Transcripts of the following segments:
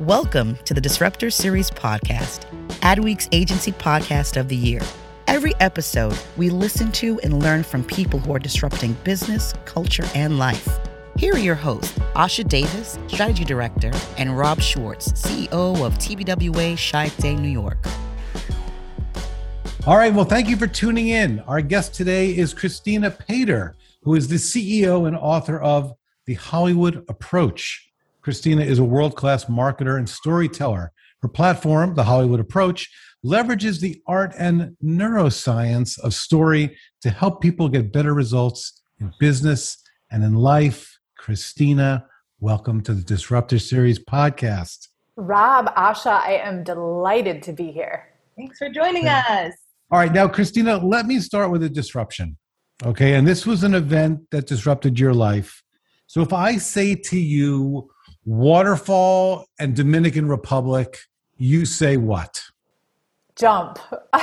Welcome to the Disruptor Series podcast, Adweek's agency podcast of the year. Every episode, we listen to and learn from people who are disrupting business, culture, and life. Here are your hosts, Asha Davis, Strategy Director, and Rob Schwartz, CEO of TBWA Chiat Day, New York. All right, well, thank you for tuning in. Our guest today is Christina Pater, who is the CEO and author of The Hollywood Approach Christina is a world class marketer and storyteller. Her platform, The Hollywood Approach, leverages the art and neuroscience of story to help people get better results in business and in life. Christina, welcome to the Disruptor Series podcast. Rob, Asha, I am delighted to be here. Thanks for joining yeah. us. All right, now, Christina, let me start with a disruption. Okay, and this was an event that disrupted your life. So if I say to you, Waterfall and Dominican Republic, you say what? Jump.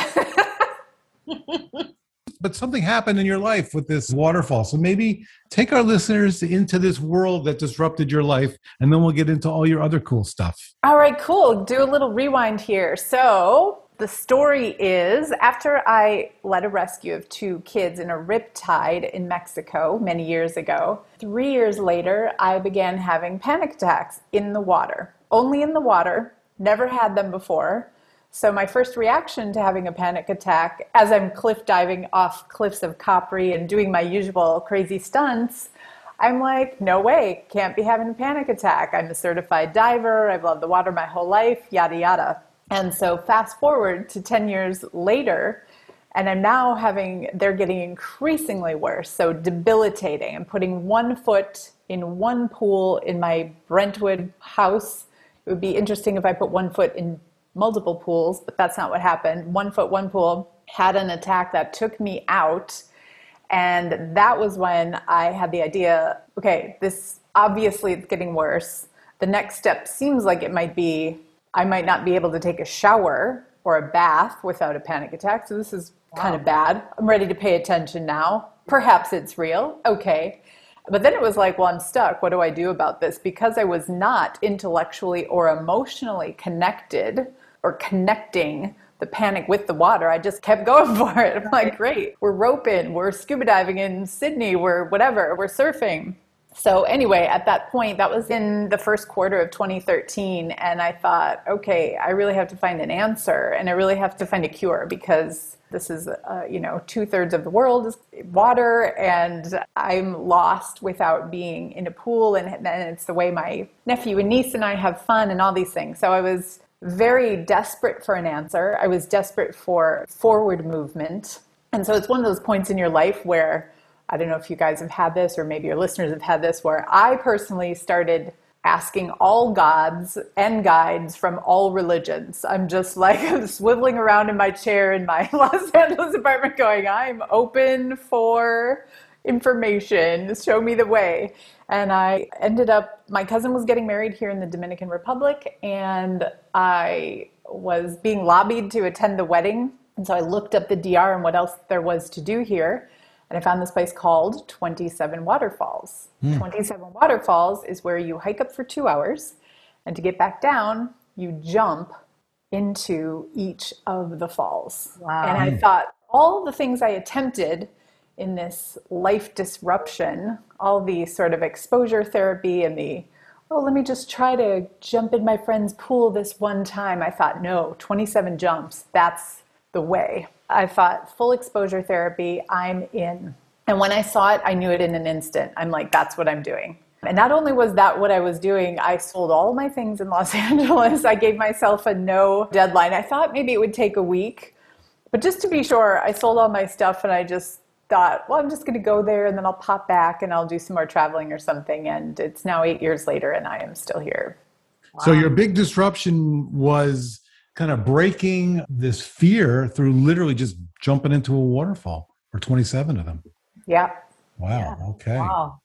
but something happened in your life with this waterfall. So maybe take our listeners into this world that disrupted your life, and then we'll get into all your other cool stuff. All right, cool. Do a little rewind here. So, the story is after I led a rescue of two kids in a riptide in Mexico many years ago, three years later, I began having panic attacks in the water. Only in the water, never had them before. So, my first reaction to having a panic attack as I'm cliff diving off cliffs of Capri and doing my usual crazy stunts, I'm like, no way, can't be having a panic attack. I'm a certified diver, I've loved the water my whole life, yada yada. And so fast forward to 10 years later, and I'm now having, they're getting increasingly worse. So debilitating. I'm putting one foot in one pool in my Brentwood house. It would be interesting if I put one foot in multiple pools, but that's not what happened. One foot, one pool, had an attack that took me out. And that was when I had the idea okay, this obviously it's getting worse. The next step seems like it might be I might not be able to take a shower or a bath without a panic attack. So this is wow. kind of bad. I'm ready to pay attention now. Perhaps it's real. Okay. But then it was like, well, I'm stuck. What do I do about this? Because I was not intellectually or emotionally connected or connecting the panic with the water. I just kept going for it. I'm like, great. We're roping, we're scuba diving in Sydney, we're whatever, we're surfing so anyway at that point that was in the first quarter of 2013 and i thought okay i really have to find an answer and i really have to find a cure because this is uh, you know two-thirds of the world is water and i'm lost without being in a pool and, and it's the way my nephew and niece and i have fun and all these things. So i was very desperate for an answer. I was desperate for forward movement. And so it's one of those points in your life where I don't know if you guys have had this or maybe your listeners have had this, where I personally started asking all gods and guides from all religions. I'm just like swiveling around in my chair in my Los Angeles apartment going, I'm open for information, show me the way. And I ended up, my cousin was getting married here in the Dominican Republic, and I was being lobbied to attend the wedding. And so I looked up the DR and what else there was to do here. And I found this place called 27 Waterfalls. Mm. 27 Waterfalls is where you hike up for two hours, and to get back down, you jump into each of the falls. Wow. And I hmm. thought, all the things I attempted in this life disruption, all the sort of exposure therapy and the, oh, let me just try to jump in my friend's pool this one time. I thought, no, 27 jumps, that's the way. I thought full exposure therapy, I'm in. And when I saw it, I knew it in an instant. I'm like, that's what I'm doing. And not only was that what I was doing, I sold all my things in Los Angeles. I gave myself a no deadline. I thought maybe it would take a week. But just to be sure, I sold all my stuff and I just thought, well, I'm just going to go there and then I'll pop back and I'll do some more traveling or something. And it's now eight years later and I am still here. Wow. So your big disruption was kind of breaking this fear through literally just jumping into a waterfall or 27 of them. Yeah. Wow. Yeah. Okay. Wow.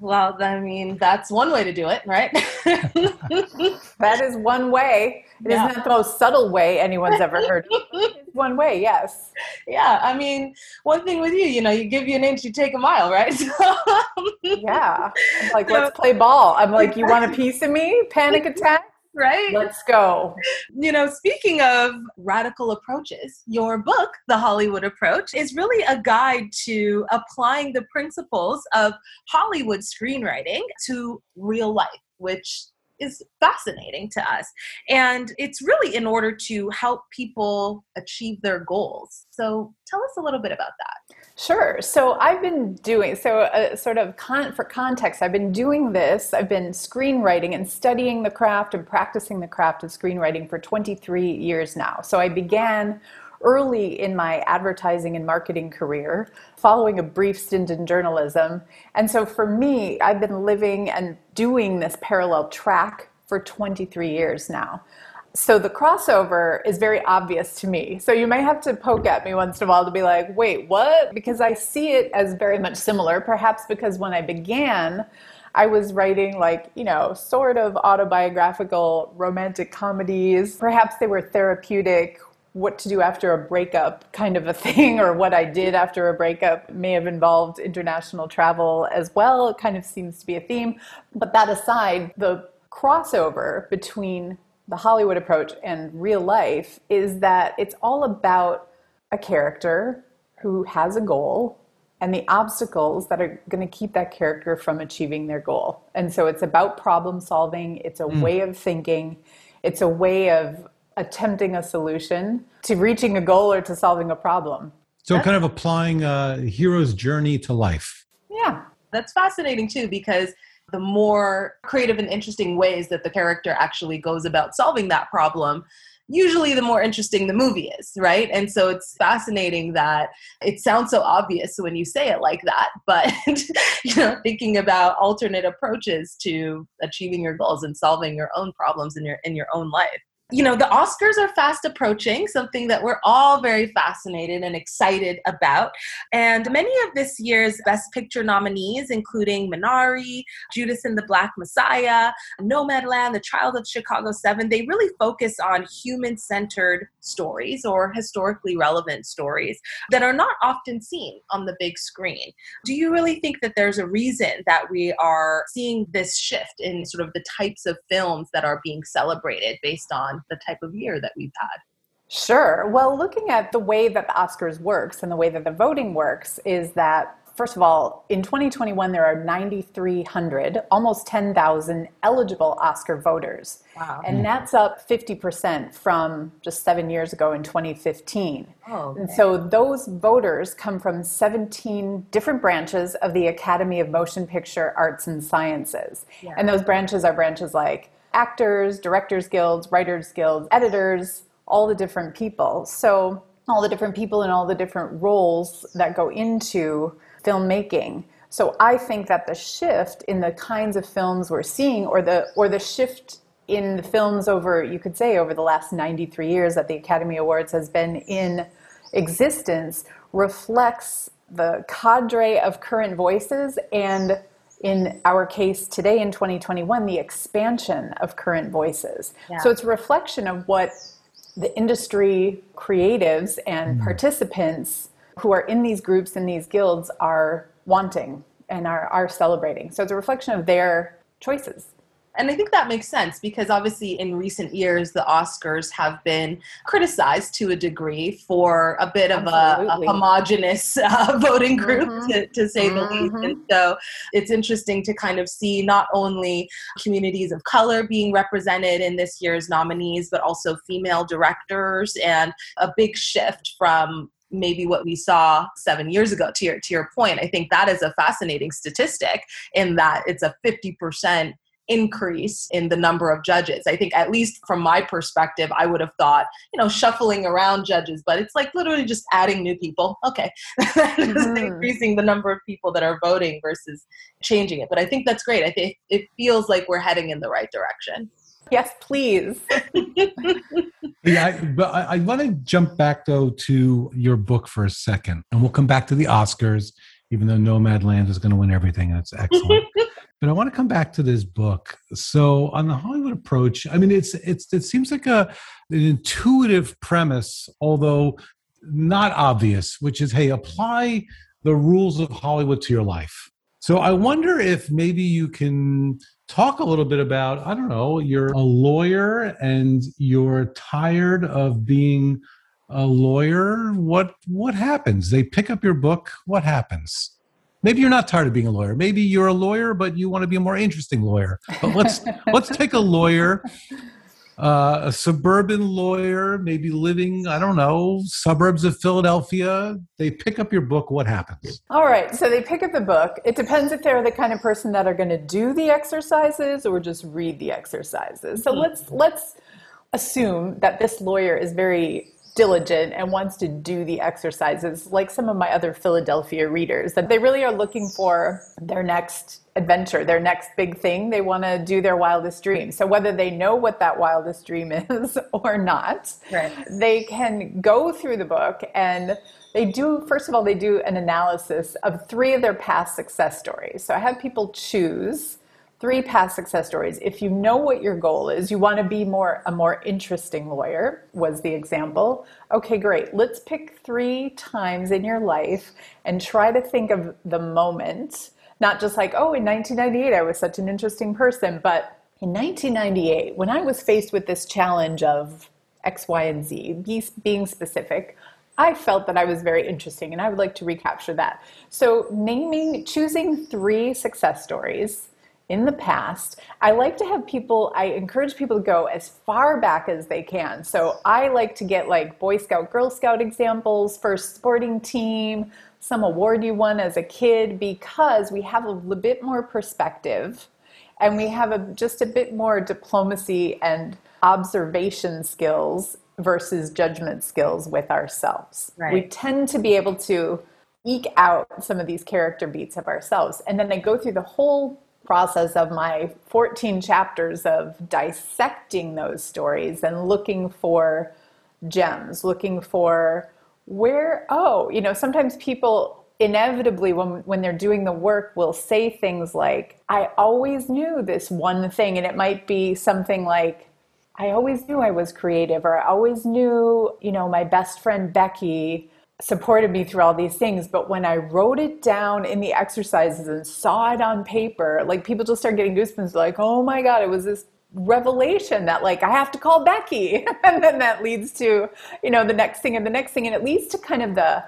Well, I mean, that's one way to do it, right? that is one way. It yeah. is not the most subtle way anyone's ever heard. one way, yes. Yeah, I mean, one thing with you, you know, you give you an inch, you take a mile, right? yeah. I'm like, let's play ball. I'm like, you want a piece of me? Panic attack? Right? Let's go. You know, speaking of radical approaches, your book, The Hollywood Approach, is really a guide to applying the principles of Hollywood screenwriting to real life, which is fascinating to us. And it's really in order to help people achieve their goals. So tell us a little bit about that. Sure. So I've been doing, so uh, sort of con- for context, I've been doing this, I've been screenwriting and studying the craft and practicing the craft of screenwriting for 23 years now. So I began early in my advertising and marketing career, following a brief stint in journalism. And so for me, I've been living and doing this parallel track for 23 years now. So the crossover is very obvious to me. So you may have to poke at me once in a while to be like, wait, what? Because I see it as very much similar, perhaps because when I began, I was writing like, you know, sort of autobiographical romantic comedies. Perhaps they were therapeutic what to do after a breakup kind of a thing or what I did after a breakup may have involved international travel as well. It kind of seems to be a theme. But that aside, the crossover between the Hollywood approach and real life is that it's all about a character who has a goal and the obstacles that are going to keep that character from achieving their goal. And so it's about problem solving, it's a mm. way of thinking, it's a way of attempting a solution to reaching a goal or to solving a problem. So, That's, kind of applying a hero's journey to life. Yeah. That's fascinating too, because the more creative and interesting ways that the character actually goes about solving that problem, usually the more interesting the movie is, right? And so it's fascinating that it sounds so obvious when you say it like that, but you know, thinking about alternate approaches to achieving your goals and solving your own problems in your in your own life you know, the Oscars are fast approaching, something that we're all very fascinated and excited about. And many of this year's Best Picture nominees, including Minari, Judas and the Black Messiah, Nomadland, The Trial of Chicago 7, they really focus on human centered stories or historically relevant stories that are not often seen on the big screen. Do you really think that there's a reason that we are seeing this shift in sort of the types of films that are being celebrated based on the type of year that we've had. Sure. Well, looking at the way that the Oscars works and the way that the voting works is that first of all, in 2021 there are 9300, almost 10,000 eligible Oscar voters. Wow. And that's up 50% from just 7 years ago in 2015. Oh, okay. And so those voters come from 17 different branches of the Academy of Motion Picture Arts and Sciences. Yeah. And those branches are branches like actors, directors guilds, writers guilds, editors, all the different people. So all the different people and all the different roles that go into filmmaking. So I think that the shift in the kinds of films we're seeing or the or the shift in the films over you could say over the last 93 years that the Academy Awards has been in existence reflects the cadre of current voices and in our case today in 2021 the expansion of current voices. Yeah. so it's a reflection of what the industry creatives and mm. participants who are in these groups and these guilds are wanting and are, are celebrating. So it's a reflection of their choices and I think that makes sense because obviously in recent years the Oscars have been criticized to a degree for a bit of a, a, homogenous uh, voting group mm-hmm. to, to, say mm-hmm. the least. Mm-hmm. And so it's interesting to kind of see not only communities of color being represented in this year's nominees, but also female directors and a big shift from maybe what we saw seven years ago to your to your point i think that is a fascinating statistic in that it's a 50% increase in the number of judges. I think, at least from my perspective, I would have thought, you know, shuffling around judges, but it's like literally just adding new people. Okay. mm-hmm. increasing the number of people that are voting versus changing it. But I think that's great. I think it feels like we're heading in the right direction. Yes, please. yeah, I, but I, I want to jump back though to your book for a second, and we'll come back to the Oscars. Even though Nomadland is going to win everything, that's excellent. But I want to come back to this book. So on the Hollywood approach, I mean, it's it's it seems like a an intuitive premise, although not obvious, which is hey, apply the rules of Hollywood to your life. So I wonder if maybe you can talk a little bit about I don't know, you're a lawyer and you're tired of being a lawyer. What what happens? They pick up your book. What happens? Maybe you're not tired of being a lawyer. Maybe you're a lawyer, but you want to be a more interesting lawyer. But let's let's take a lawyer uh, a suburban lawyer, maybe living, I don't know, suburbs of Philadelphia. They pick up your book. What happens? All right. So they pick up the book. It depends if they're the kind of person that are going to do the exercises or just read the exercises. So mm-hmm. let's let's assume that this lawyer is very diligent and wants to do the exercises like some of my other Philadelphia readers that they really are looking for their next adventure, their next big thing. They want to do their wildest dream. So whether they know what that wildest dream is or not, right. they can go through the book and they do first of all they do an analysis of three of their past success stories. So I have people choose three past success stories. If you know what your goal is, you want to be more a more interesting lawyer was the example. Okay, great. Let's pick 3 times in your life and try to think of the moment, not just like, "Oh, in 1998 I was such an interesting person," but in 1998 when I was faced with this challenge of X, Y, and Z, be, being specific, I felt that I was very interesting and I would like to recapture that. So, naming, choosing three success stories in the past. I like to have people, I encourage people to go as far back as they can. So I like to get like Boy Scout, Girl Scout examples, first sporting team, some award you won as a kid, because we have a little bit more perspective and we have a, just a bit more diplomacy and observation skills versus judgment skills with ourselves. Right. We tend to be able to eke out some of these character beats of ourselves. And then they go through the whole process of my 14 chapters of dissecting those stories and looking for gems, looking for where, oh, you know, sometimes people inevitably when when they're doing the work will say things like I always knew this one thing and it might be something like I always knew I was creative or I always knew, you know, my best friend Becky supported me through all these things but when i wrote it down in the exercises and saw it on paper like people just start getting goosebumps like oh my god it was this revelation that like i have to call becky. And then that leads to you know the next thing and the next thing and it leads to kind of the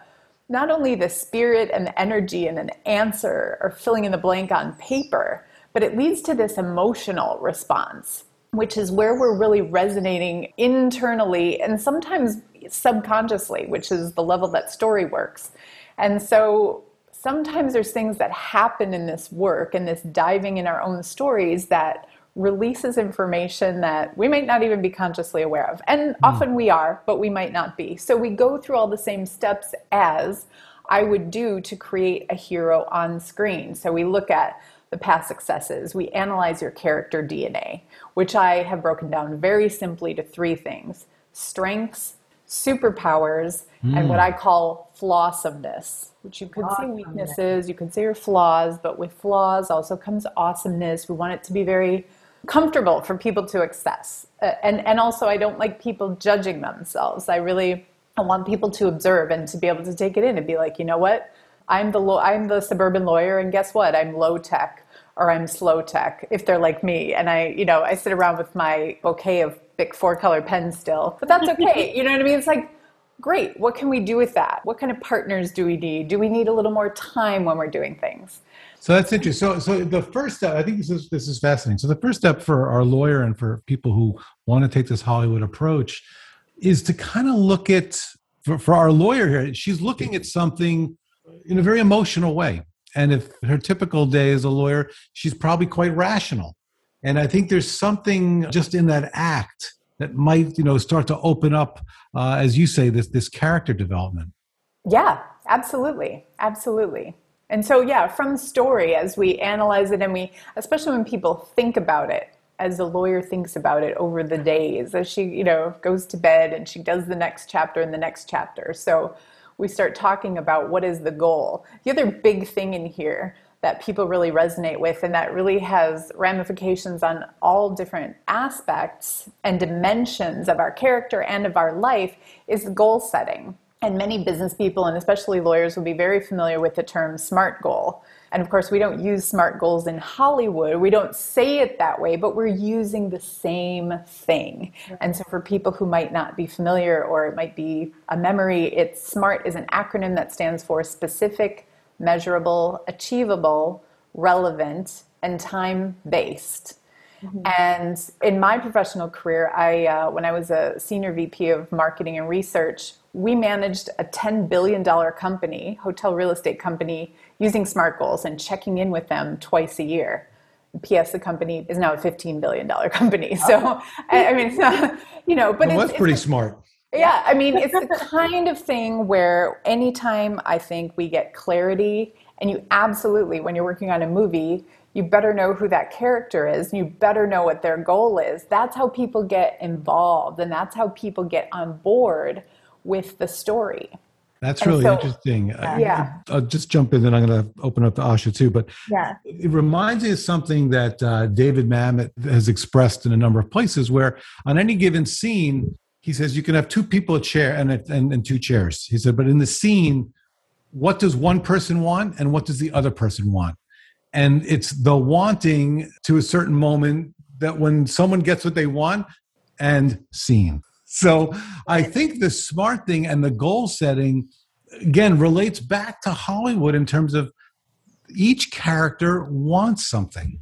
not only the spirit and the energy and an answer or filling in the blank on paper but it leads to this emotional response which is where we're really resonating internally and sometimes subconsciously, which is the level that story works. And so sometimes there's things that happen in this work and this diving in our own stories that releases information that we might not even be consciously aware of. And mm. often we are, but we might not be. So we go through all the same steps as I would do to create a hero on screen. So we look at the past successes, we analyze your character DNA, which I have broken down very simply to three things strengths, superpowers, mm. and what hmm. I call flawsomeness, which you could say weaknesses, you could say your flaws, but with flaws also comes awesomeness. We want it to be very comfortable for people to access. Uh, and, and also, I don't like people judging themselves. I really I want people to observe and to be able to take it in and be like, you know what? I'm the lo- I'm the suburban lawyer, and guess what? I'm low tech or I'm slow tech if they're like me. And I, you know, I sit around with my bouquet of big four color pen still, but that's okay. you know what I mean? It's like, great. What can we do with that? What kind of partners do we need? Do we need a little more time when we're doing things? So that's interesting. So, so the first step, I think this is this is fascinating. So the first step for our lawyer and for people who want to take this Hollywood approach is to kind of look at for, for our lawyer here. She's looking at something in a very emotional way. And if her typical day as a lawyer, she's probably quite rational. And I think there's something just in that act that might, you know, start to open up, uh, as you say, this this character development. Yeah, absolutely, absolutely. And so, yeah, from story, as we analyze it, and we, especially when people think about it, as the lawyer thinks about it over the days, as she, you know, goes to bed and she does the next chapter and the next chapter. So we start talking about what is the goal. The other big thing in here that people really resonate with and that really has ramifications on all different aspects and dimensions of our character and of our life is goal setting. And many business people and especially lawyers will be very familiar with the term SMART goal. And of course, we don't use SMART goals in Hollywood. We don't say it that way, but we're using the same thing. And so, for people who might not be familiar or it might be a memory, it's SMART is an acronym that stands for specific, measurable, achievable, relevant, and time based. Mm-hmm. And in my professional career, I uh, when I was a senior VP of marketing and research, we managed a $10 billion company, hotel real estate company, using SMART goals and checking in with them twice a year. P.S. The company is now a $15 billion company. So, oh. I, mean, it's not, you know, but well, it's, that's pretty it's, smart. Yeah, I mean, it's the kind of thing where anytime I think we get clarity, and you absolutely, when you're working on a movie, you better know who that character is and you better know what their goal is. That's how people get involved and that's how people get on board with the story. That's really so, interesting. Yeah. I, will just jump in and I'm going to open up to Asha too. But yeah. it reminds me of something that uh, David Mamet has expressed in a number of places where on any given scene, he says you can have two people a chair and, and, and two chairs. He said, but in the scene, what does one person want and what does the other person want? And it's the wanting to a certain moment that when someone gets what they want and scene. So I think the smart thing and the goal setting, again, relates back to Hollywood in terms of each character wants something.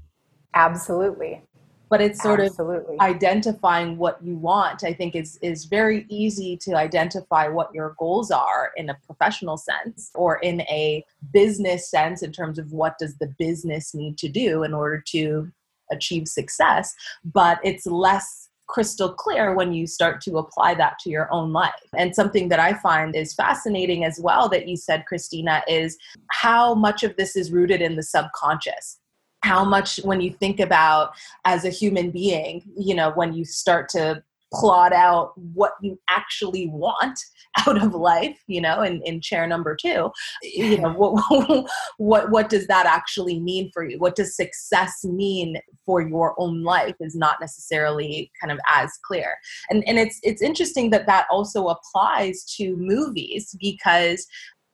Absolutely. But it's sort Absolutely. of identifying what you want, I think is is very easy to identify what your goals are in a professional sense or in a business sense in terms of what does the business need to do in order to achieve success. But it's less crystal clear when you start to apply that to your own life. And something that I find is fascinating as well that you said, Christina, is how much of this is rooted in the subconscious how much when you think about as a human being you know when you start to plot out what you actually want out of life you know in, in chair number two you know what, what what does that actually mean for you? What does success mean for your own life is not necessarily kind of as clear. And and it's it's interesting that that also applies to movies because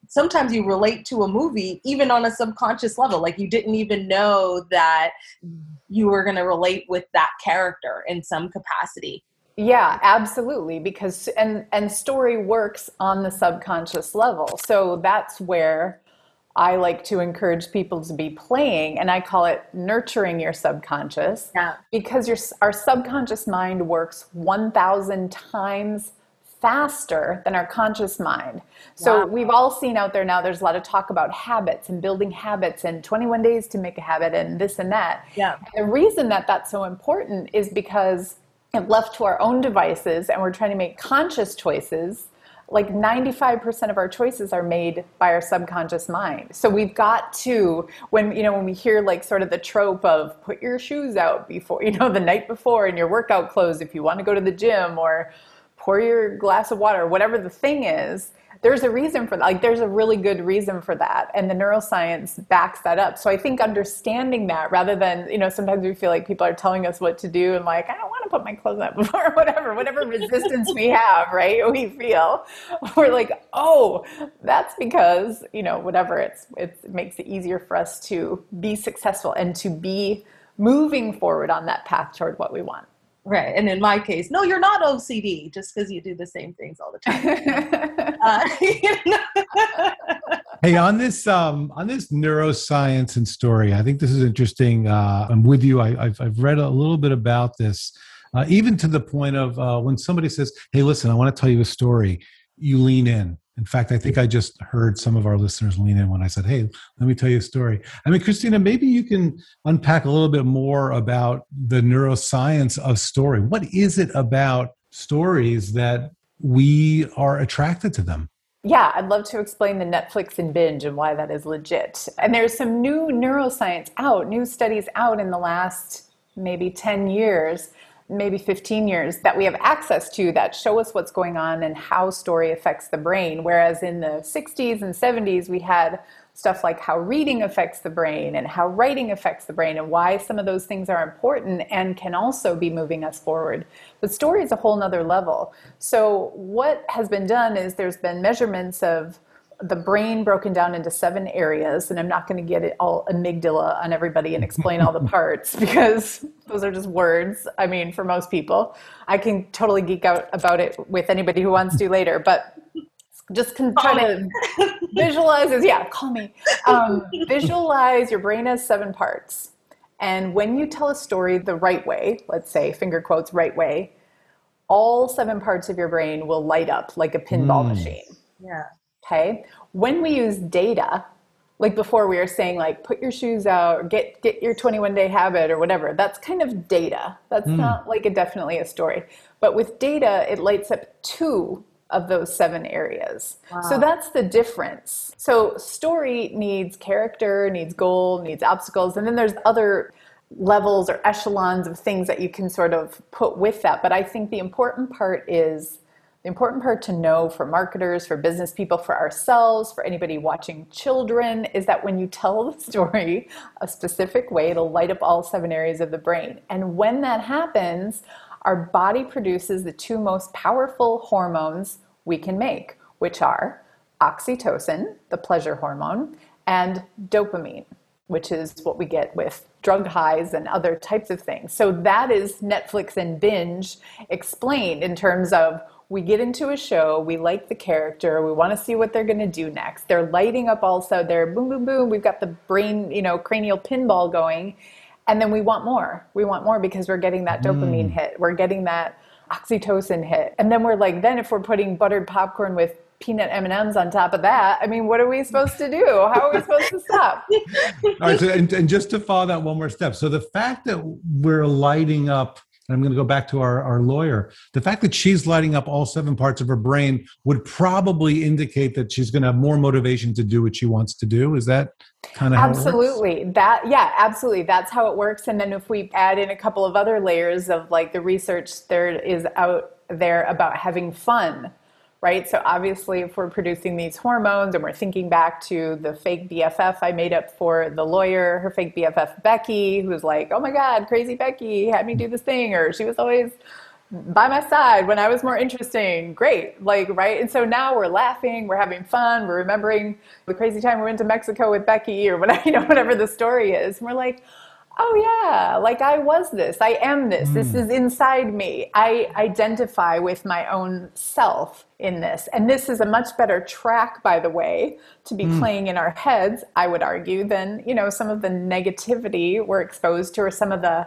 sometimes you relate to a movie even on a subconscious level like you didn't even know that you were going to relate with that character in some capacity yeah, absolutely because and and story works on the subconscious level. So that's where I like to encourage people to be playing and I call it nurturing your subconscious. Yeah. Because your our subconscious mind works 1000 times faster than our conscious mind. So wow. we've all seen out there now there's a lot of talk about habits and building habits and 21 days to make a habit and this and that. Yeah. And the reason that that's so important is because if left to our own devices and we're trying to make conscious choices, like 95% of our choices are made by our subconscious mind. So we've got to when you know when we hear like sort of the trope of put your shoes out before you know the night before in your workout clothes if you want to go to the gym or pour your glass of water whatever the thing is there's a reason for that. Like there's a really good reason for that. And the neuroscience backs that up. So I think understanding that rather than, you know, sometimes we feel like people are telling us what to do and like, I don't want to put my clothes up before whatever, whatever resistance we have, right? We feel. We're like, oh, that's because, you know, whatever it's it makes it easier for us to be successful and to be moving forward on that path toward what we want. Right. And in my case, no, you're not OCD just because you do the same things all the time. uh, hey, on this um, on this neuroscience and story, I think this is interesting. Uh, I'm with you. I, have I've read a little bit about this, uh, even to the point of uh, when somebody says, "Hey, listen, I want to tell you a story," you lean in in fact, I think I just heard some of our listeners lean in when I said, Hey, let me tell you a story. I mean, Christina, maybe you can unpack a little bit more about the neuroscience of story. What is it about stories that we are attracted to them? Yeah, I'd love to explain the Netflix and binge and why that is legit. And there's some new neuroscience out, new studies out in the last maybe 10 years maybe 15 years that we have access to that show us what's going on and how story affects the brain. Whereas in the 60s and 70s, we had stuff like how reading affects the brain and how writing affects the brain and why some of those things are important and can also be moving us forward. But story is a whole nother level. So, what has been done is there's been measurements of the brain broken down into seven areas, and I'm not going to get it all amygdala on everybody and explain all the parts because those are just words. I mean, for most people, I can totally geek out about it with anybody who wants to later, but just can try to visualize is yeah, call me. Um, visualize your brain has seven parts. And when you tell a story the right way, let's say finger quotes right way, all seven parts of your brain will light up like a pinball mm. machine. Yeah. Okay. When we use data, like before we were saying like put your shoes out or get get your 21 day habit or whatever that's kind of data that's mm. not like a definitely a story but with data it lights up two of those seven areas wow. so that's the difference so story needs character needs goal needs obstacles and then there's other levels or echelons of things that you can sort of put with that but i think the important part is the important part to know for marketers, for business people, for ourselves, for anybody watching children, is that when you tell the story a specific way, it'll light up all seven areas of the brain. And when that happens, our body produces the two most powerful hormones we can make, which are oxytocin, the pleasure hormone, and dopamine, which is what we get with drug highs and other types of things. So that is Netflix and binge explained in terms of we get into a show, we like the character, we want to see what they're going to do next. They're lighting up also, they're boom, boom, boom. We've got the brain, you know, cranial pinball going. And then we want more. We want more because we're getting that dopamine mm. hit. We're getting that oxytocin hit. And then we're like, then if we're putting buttered popcorn with peanut M&Ms on top of that, I mean, what are we supposed to do? How are we supposed to stop? All right. So, and, and just to follow that one more step. So the fact that we're lighting up and I'm going to go back to our, our lawyer. The fact that she's lighting up all seven parts of her brain would probably indicate that she's going to have more motivation to do what she wants to do. Is that kind of absolutely that? Yeah, absolutely. That's how it works. And then if we add in a couple of other layers of like the research there is out there about having fun right? So obviously, if we're producing these hormones and we're thinking back to the fake BFF I made up for the lawyer, her fake BFF Becky, who's like, "Oh my God, crazy Becky had me do this thing," or she was always by my side when I was more interesting. Great, like right. And so now we're laughing, we're having fun, we're remembering the crazy time we went to Mexico with Becky, or whatever you know, whatever the story is. And we're like oh yeah like i was this i am this mm. this is inside me i identify with my own self in this and this is a much better track by the way to be mm. playing in our heads i would argue than you know some of the negativity we're exposed to or some of the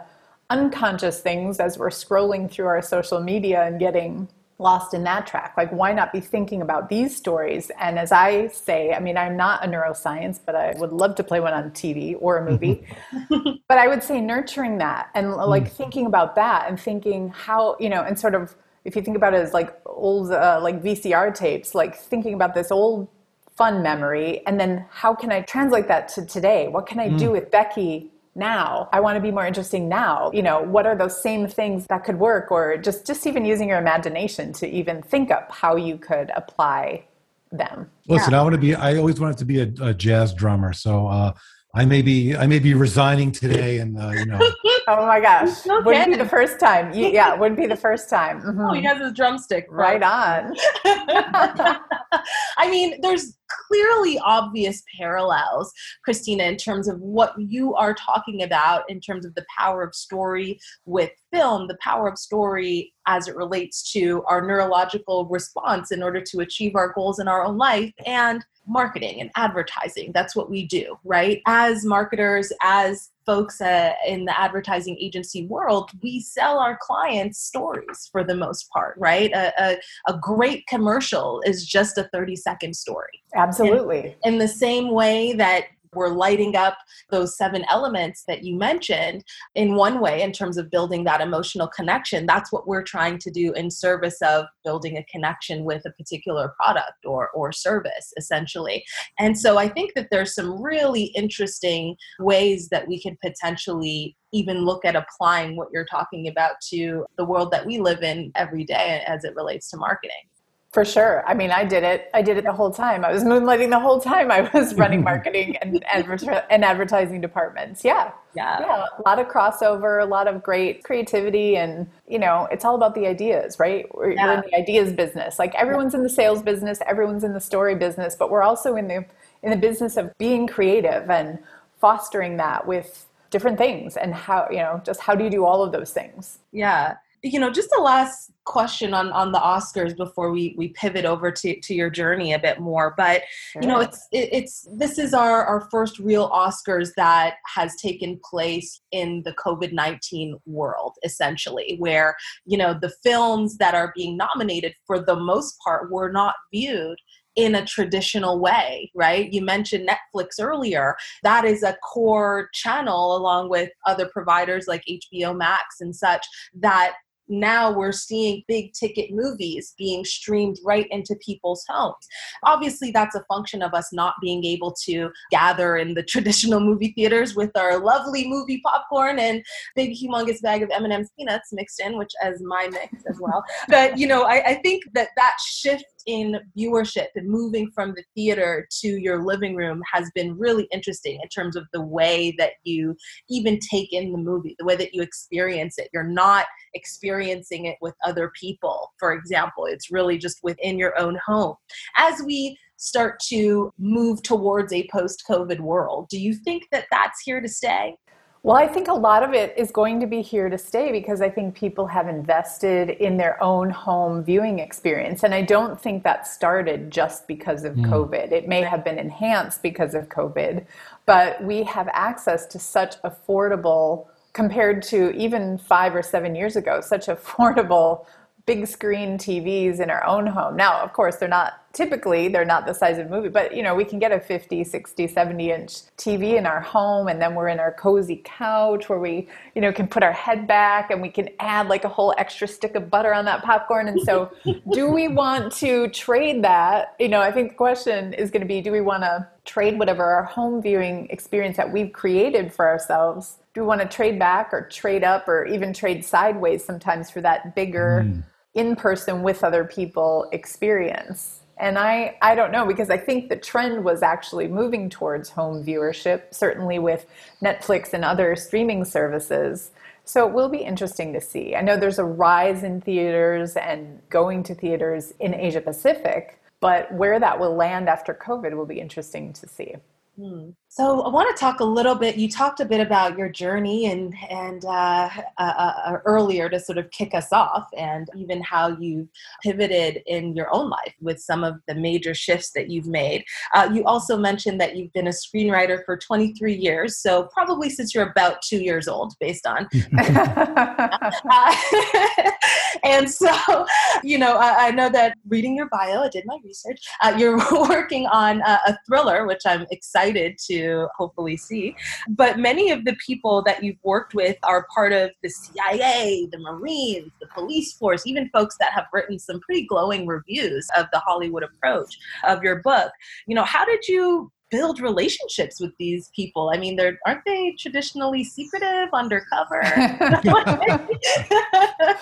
unconscious things as we're scrolling through our social media and getting lost in that track. Like, why not be thinking about these stories? And as I say, I mean, I'm not a neuroscience, but I would love to play one on TV or a movie. but I would say nurturing that and like mm. thinking about that and thinking how, you know, and sort of, if you think about it as like old, uh, like VCR tapes, like thinking about this old fun memory and then how can I translate that to today? What can I mm. do with Becky now. I want to be more interesting now. You know what are those same things that could work? Or just just even using your imagination to even think up how you could apply them. Listen yeah. i want to be i always wanted to be a, a jazz drummer. So uh I may be I may be resigning today, and uh, you know. oh my gosh! No wouldn't be the first time. Yeah, wouldn't be the first time. Mm-hmm. Oh, he has his drumstick. Right on. I mean, there's clearly obvious parallels, Christina, in terms of what you are talking about in terms of the power of story with film, the power of story as it relates to our neurological response in order to achieve our goals in our own life, and marketing and advertising. That's what we do, right? As marketers, as folks uh, in the advertising agency world, we sell our clients stories for the most part, right? A, a, a great commercial is just a 30 second story. Absolutely. In, in the same way that we're lighting up those seven elements that you mentioned in one way in terms of building that emotional connection. That's what we're trying to do in service of building a connection with a particular product or or service essentially. And so i think that there's some really interesting ways that we can potentially even look at applying what you're talking about to the world that we live in every day as it relates to marketing For sure. I mean, I did it. I did it the whole time. I was moonlighting the whole time. I was running marketing and, adver- and advertising departments. Yeah. Yeah. Yeah. A lot of crossover, a lot of great creativity. And, you know, it's all about the ideas, right? We're, Yeah. in the ideas business. Like everyone's in the sales business, everyone's in the story business, but we're also in the, in the business of being creative and fostering that with different things and how, you know, just how do you do all of those things? Yeah. You know, just the last question on on the Oscars before we we pivot over to to your journey a bit more. But you know, it's it, it's this is our our first real Oscars that has taken place in the COVID nineteen world, essentially, where you know the films that are being nominated for the most part were not viewed in a traditional way, right? You mentioned Netflix earlier. That is a core channel along with other providers like HBO Max and such that now we're seeing big ticket movies being streamed right into people's homes. Obviously, that's a function of us not being able to gather in the traditional movie theaters with our lovely movie popcorn and big, humongous bag of M&M's peanuts mixed in, which as my mix as well. but you know, I, I think that that shift in viewership and moving from the theater to your living room has been really interesting in terms of the way that you even take in the movie, the way that you experience it. You're not experiencing it with other people, for example. It's really just within your own home. As we start to move towards a post COVID world, do you think that that's here to stay? Well, I think a lot of it is going to be here to stay because I think people have invested in their own home viewing experience. And I don't think that started just because of hmm. COVID. It may have been enhanced because of COVID, but we have access to such affordable, compared to even five or seven years ago, such affordable big screen TVs in our own home. Now, of course, they're not typically they're not the size of a movie, but you know, we can get a 50, 60, 70 inch TV in our home and then we're in our cozy couch where we, you know, can put our head back and we can add like a whole extra stick of butter on that popcorn. And so, do we want to trade that? You know, I think the question is going to be do we want to trade whatever our home viewing experience that we've created for ourselves? Do we want to trade back or trade up or even trade sideways sometimes for that bigger hmm. In person with other people experience? And I, I don't know because I think the trend was actually moving towards home viewership, certainly with Netflix and other streaming services. So it will be interesting to see. I know there's a rise in theaters and going to theaters in Asia Pacific, but where that will land after COVID will be interesting to see. Hmm. So I want to talk a little bit. You talked a bit about your journey and and uh, uh, uh, earlier to sort of kick us off, and even how you've pivoted in your own life with some of the major shifts that you've made. Uh, you also mentioned that you've been a screenwriter for 23 years, so probably since you're about two years old, based on uh, and so, you know, I, I know that reading your bio, I did my research. Uh, you're working on a, a thriller, which I'm excited to hopefully see. But many of the people that you've worked with are part of the CIA, the Marines, the police force, even folks that have written some pretty glowing reviews of the Hollywood approach of your book. You know, how did you build relationships with these people? I mean, they're aren't they traditionally secretive, undercover?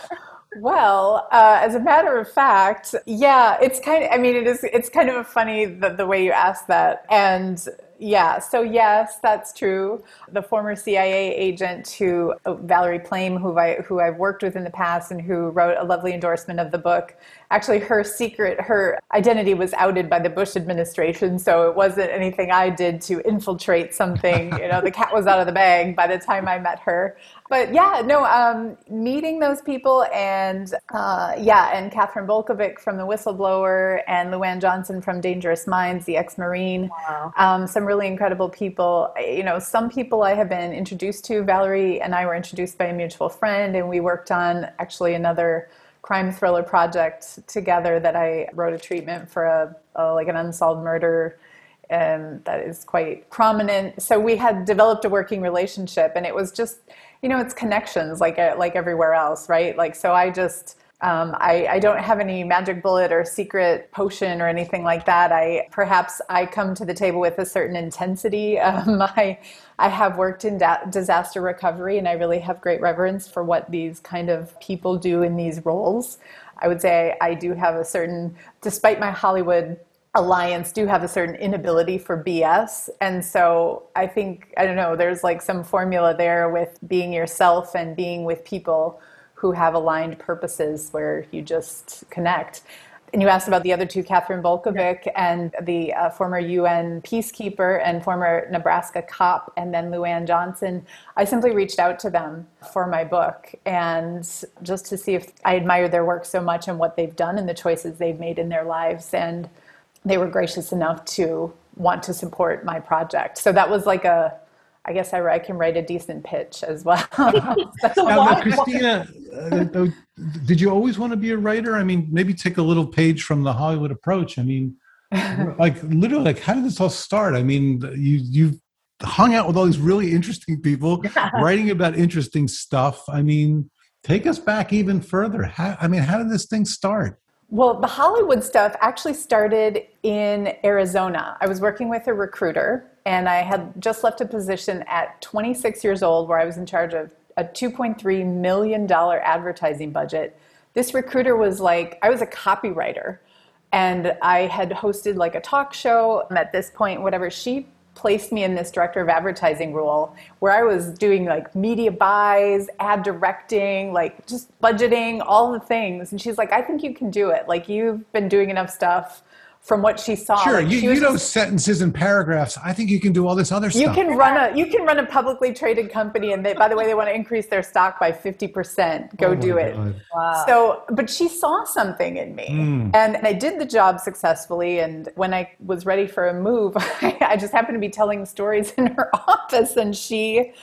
Well, uh, as a matter of fact, yeah, it's kind of, I mean, it is, it's kind of a funny the, the way you ask that. And yeah, so yes, that's true. The former CIA agent who, uh, Valerie Plame, who, I, who I've worked with in the past and who wrote a lovely endorsement of the book, actually her secret, her identity was outed by the Bush administration. So it wasn't anything I did to infiltrate something. You know, the cat was out of the bag by the time I met her. But yeah, no, um, meeting those people and uh, yeah, and Kathryn Bolkovac from The Whistleblower and LouAnne Johnson from Dangerous Minds, the ex-Marine. Wow. Um, some really incredible people. You know, some people I have been introduced to. Valerie and I were introduced by a mutual friend, and we worked on actually another crime thriller project together that I wrote a treatment for a, a like an unsolved murder um, that is quite prominent. So we had developed a working relationship, and it was just, you know, it's connections like uh, like everywhere else, right? Like so, I just Um, I, I, don't have any magic bullet or secret potion or anything like that. I perhaps I come to the table with a certain intensity. Um, I I have worked in da- disaster recovery, and I really have great reverence for what these kind of people do in these roles. I would say I do have a certain, despite my Hollywood alliance do have a certain inability for BS. And so I think, I don't know, there's like some formula there with being yourself and being with people who have aligned purposes where you just connect. And you asked about the other two, Kathryn Bolkovac yeah. and the uh, former UN peacekeeper and former Nebraska cop, and then LouAnne Johnson. I simply reached out to them for my book and just to see if I admired their work so much and what they've done and the choices they've made in their lives. And they were gracious enough to want to support my project. So that was like a I guess I, I, can write a decent pitch as well. so now, Christina, uh, did you always want to be a writer? I mean, maybe take a little page from the Hollywood approach. I mean, like literally, like how did this all start? I mean, you you hung out with all these really interesting people, writing about interesting stuff. I mean, take us back even further. How, I mean, how did this thing start? Well, the Hollywood stuff actually started in Arizona. I was working with a recruiter and I had just left a position at 26 years old where I was in charge of a $2.3 million advertising budget. This recruiter was like, I was a copywriter and I had hosted like a talk show at this point, whatever. She placed me in this director of advertising role where I was doing like media buys, ad directing, like just budgeting, all the things. And she's like, I think you can do it. Like, you've been doing enough stuff from what she saw. Sure, like, you, you know just, sentences and paragraphs. I think you can do all this other stuff. You can run a you can run a publicly traded company, and they, by the way, they want to increase their stock by fifty percent. Go oh do it. Wow. So, but she saw something in me, mm. and I did the job successfully. And when I was ready for a move, I just happened to be telling stories in her office, and she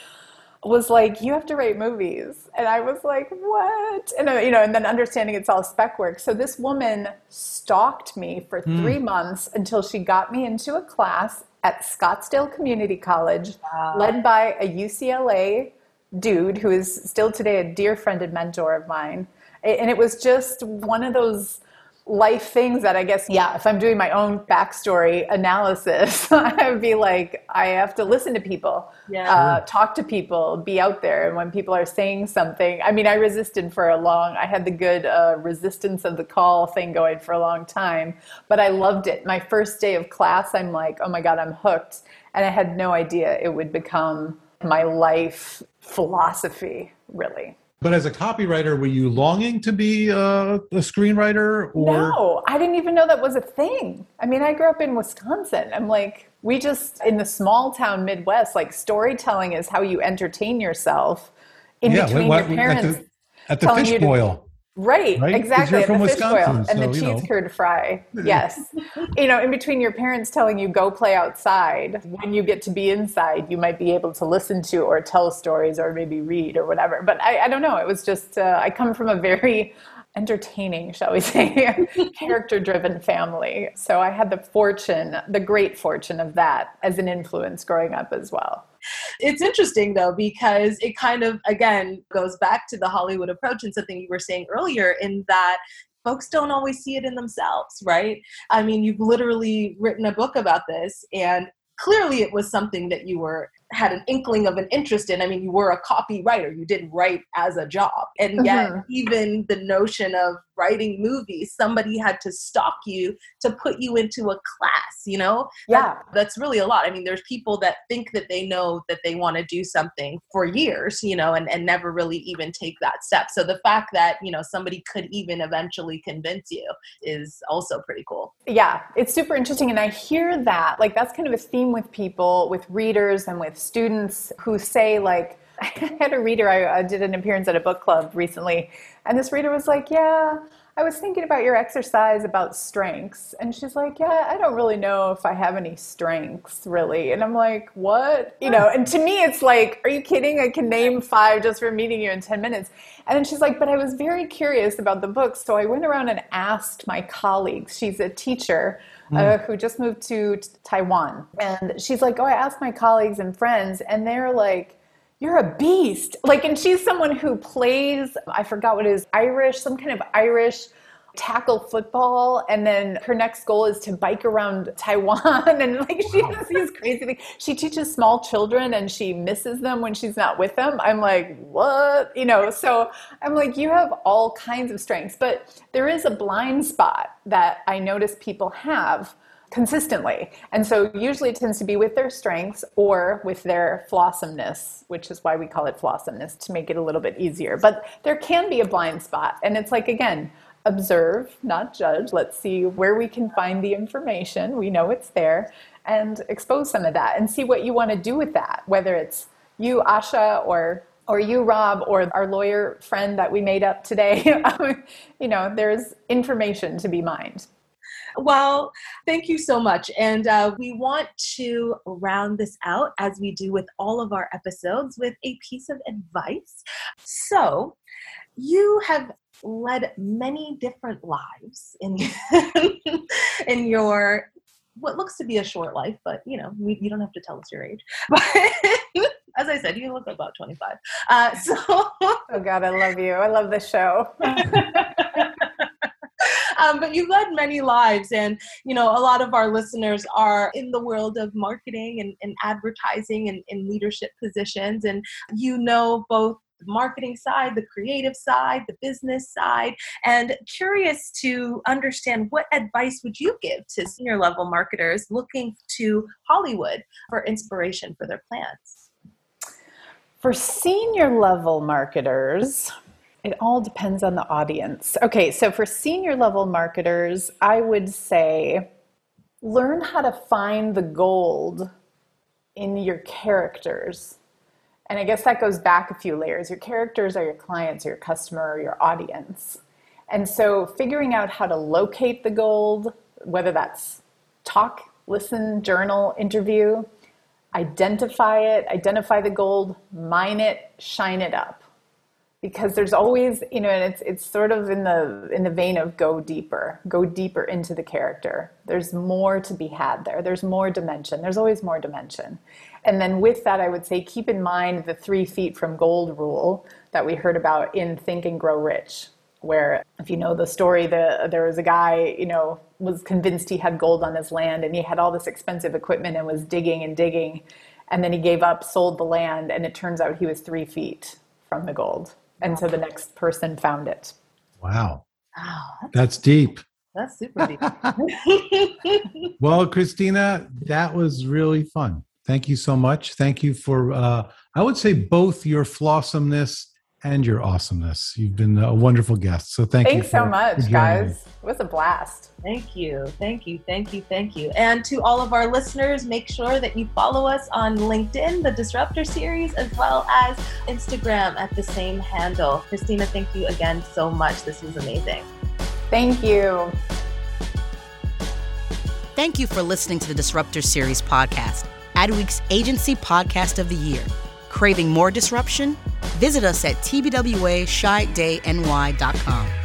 was like, "You have to write movies," and I was like, "What?" And uh, you know, and then understanding it's all spec work. So this woman stalked me for mm. three months until she got me into a class at Scottsdale Community College, wow. led by a UCLA dude who is still today a dear friend and mentor of mine. And it was just one of those life things that I guess, yeah, if I'm doing my own backstory analysis, I'd be like, I have to listen to people, yeah. uh, talk to people, be out there. And when people are saying something, I mean, I resisted for a long, I had the good uh, resistance of the call thing going for a long time, but I loved it. My first day of class, I'm like, oh my God, I'm hooked. And I had no idea it would become my life philosophy, really. But as a copywriter, were you longing to be a, a, screenwriter? Or no, I didn't even know that was a thing. I mean, I grew up in Wisconsin. I'm like, we just in the small town Midwest, like storytelling is how you entertain yourself in yeah, between what, your parents. At the, at the fish boil. Right, right? exactly. You're from the Wisconsin, and the cheese know. curd fry. Yes. you know, in between your parents telling you go play outside, when you get to be inside, you might be able to listen to or tell stories or maybe read or whatever. But I, I don't know. It was just, uh, I come from a very entertaining, shall we say, character driven family. So I had the fortune, the great fortune of that as an influence growing up as well. It's interesting though, because it kind of, again, goes back to the Hollywood approach and something you were saying earlier in that folks don't always see it in themselves, right? I mean, you've literally written a book about this, and clearly it was something that you were had an inkling of an interest in. I mean, you were a copywriter, you didn't write as a job. And yet, mm-hmm. even the notion of writing movies, somebody had to stalk you to put you into a class, you know? Yeah. That, that's really a lot. I mean, there's people that think that they know that they want to do something for years, you know, and, and never really even take that step. So the fact that, you know, somebody could even eventually convince you is also pretty cool. Yeah, it's super interesting. And I hear that, like, that's kind of a theme with people, with readers, and with students who say, like, I had a reader, I, did an appearance at a book club recently, and this reader was like, Yeah, I was thinking about your exercise about strengths. And she's like, Yeah, I don't really know if I have any strengths, really. And I'm like, What? You know, and to me, it's like, Are you kidding? I can name five just for meeting you in 10 minutes. And then she's like, But I was very curious about the book. So I went around and asked my colleagues. She's a teacher. Mm. Uh, who just moved to Taiwan. And she's like, Oh, I asked my colleagues and friends, and they're like, you're a beast. Like, and she's someone who plays, I forgot what it is, Irish, some kind of Irish tackle football and then her next goal is to bike around Taiwan and like she does these crazy things. She teaches small children and she misses them when she's not with them. I'm like, what? You know, so I'm like, you have all kinds of strengths, but there is a blind spot that I notice people have consistently. And so usually it tends to be with their strengths or with their flawsomeness, which is why we call it flawsomeness to make it a little bit easier. But there can be a blind spot. And it's like, again, observe, not judge. Let's see where we can find the information. We know it's there and expose some of that and see what you want to do with that, whether it's you, Asha, or or you, Rob, or our lawyer friend that we made up today. you know, there's information to be mined. Well, thank you so much. And uh, we want to round this out as we do with all of our episodes with a piece of advice. So, you have led many different lives in in your what looks to be a short life, but you know, we, you don't have to tell us your age. But as I said, you look about 25. Uh, so, oh God, I love you. I love this show. um, but you've led many lives, and you know, a lot of our listeners are in the world of marketing and, and advertising and in leadership positions, and you know both the marketing side, the creative side, the business side, and curious to understand what advice would you give to senior level marketers looking to Hollywood for inspiration for their plans? For senior level marketers, it all depends on the audience. Okay, so for senior level marketers, I would say learn how to find the gold in your characters and I guess that goes back a few layers. Your characters are your clients, your customer, or your audience. And so figuring out how to locate the gold, whether that's talk, listen, journal, interview, identify it, identify the gold, mine it, shine it up. Because there's always, you know, and it's it's sort of in the in the vein of go deeper, go deeper into the character. There's more to be had there. There's more dimension. There's always more dimension. And then with that, I would say keep in mind the three feet from gold rule that we heard about in Think and Grow Rich, where if you know the story, the, there was a guy, you know, was convinced he had gold on his land and he had all this expensive equipment and was digging and digging. And then he gave up, sold the land, and it turns out he was three feet from the gold. And so the next person found it. Wow. Wow. That's deep. That's super deep. well, Christina, that was really fun. Thank you so much. Thank you for, uh, I would say, both your flawsomeness and your awesomeness. You've been a wonderful guest. So thank Thanks you. Thanks so much, guys. It was a blast. Thank you. Thank you. Thank you. Thank you. And to all of our listeners, make sure that you follow us on LinkedIn, the Disruptor Series, as well as Instagram at the same handle. Christina, thank you again so much. This was amazing. Thank you. Thank you for listening to the Disruptor Series podcast. Adweek's Agency Podcast of the Year. Craving more disruption? Visit us at tbwachiatdayny.com.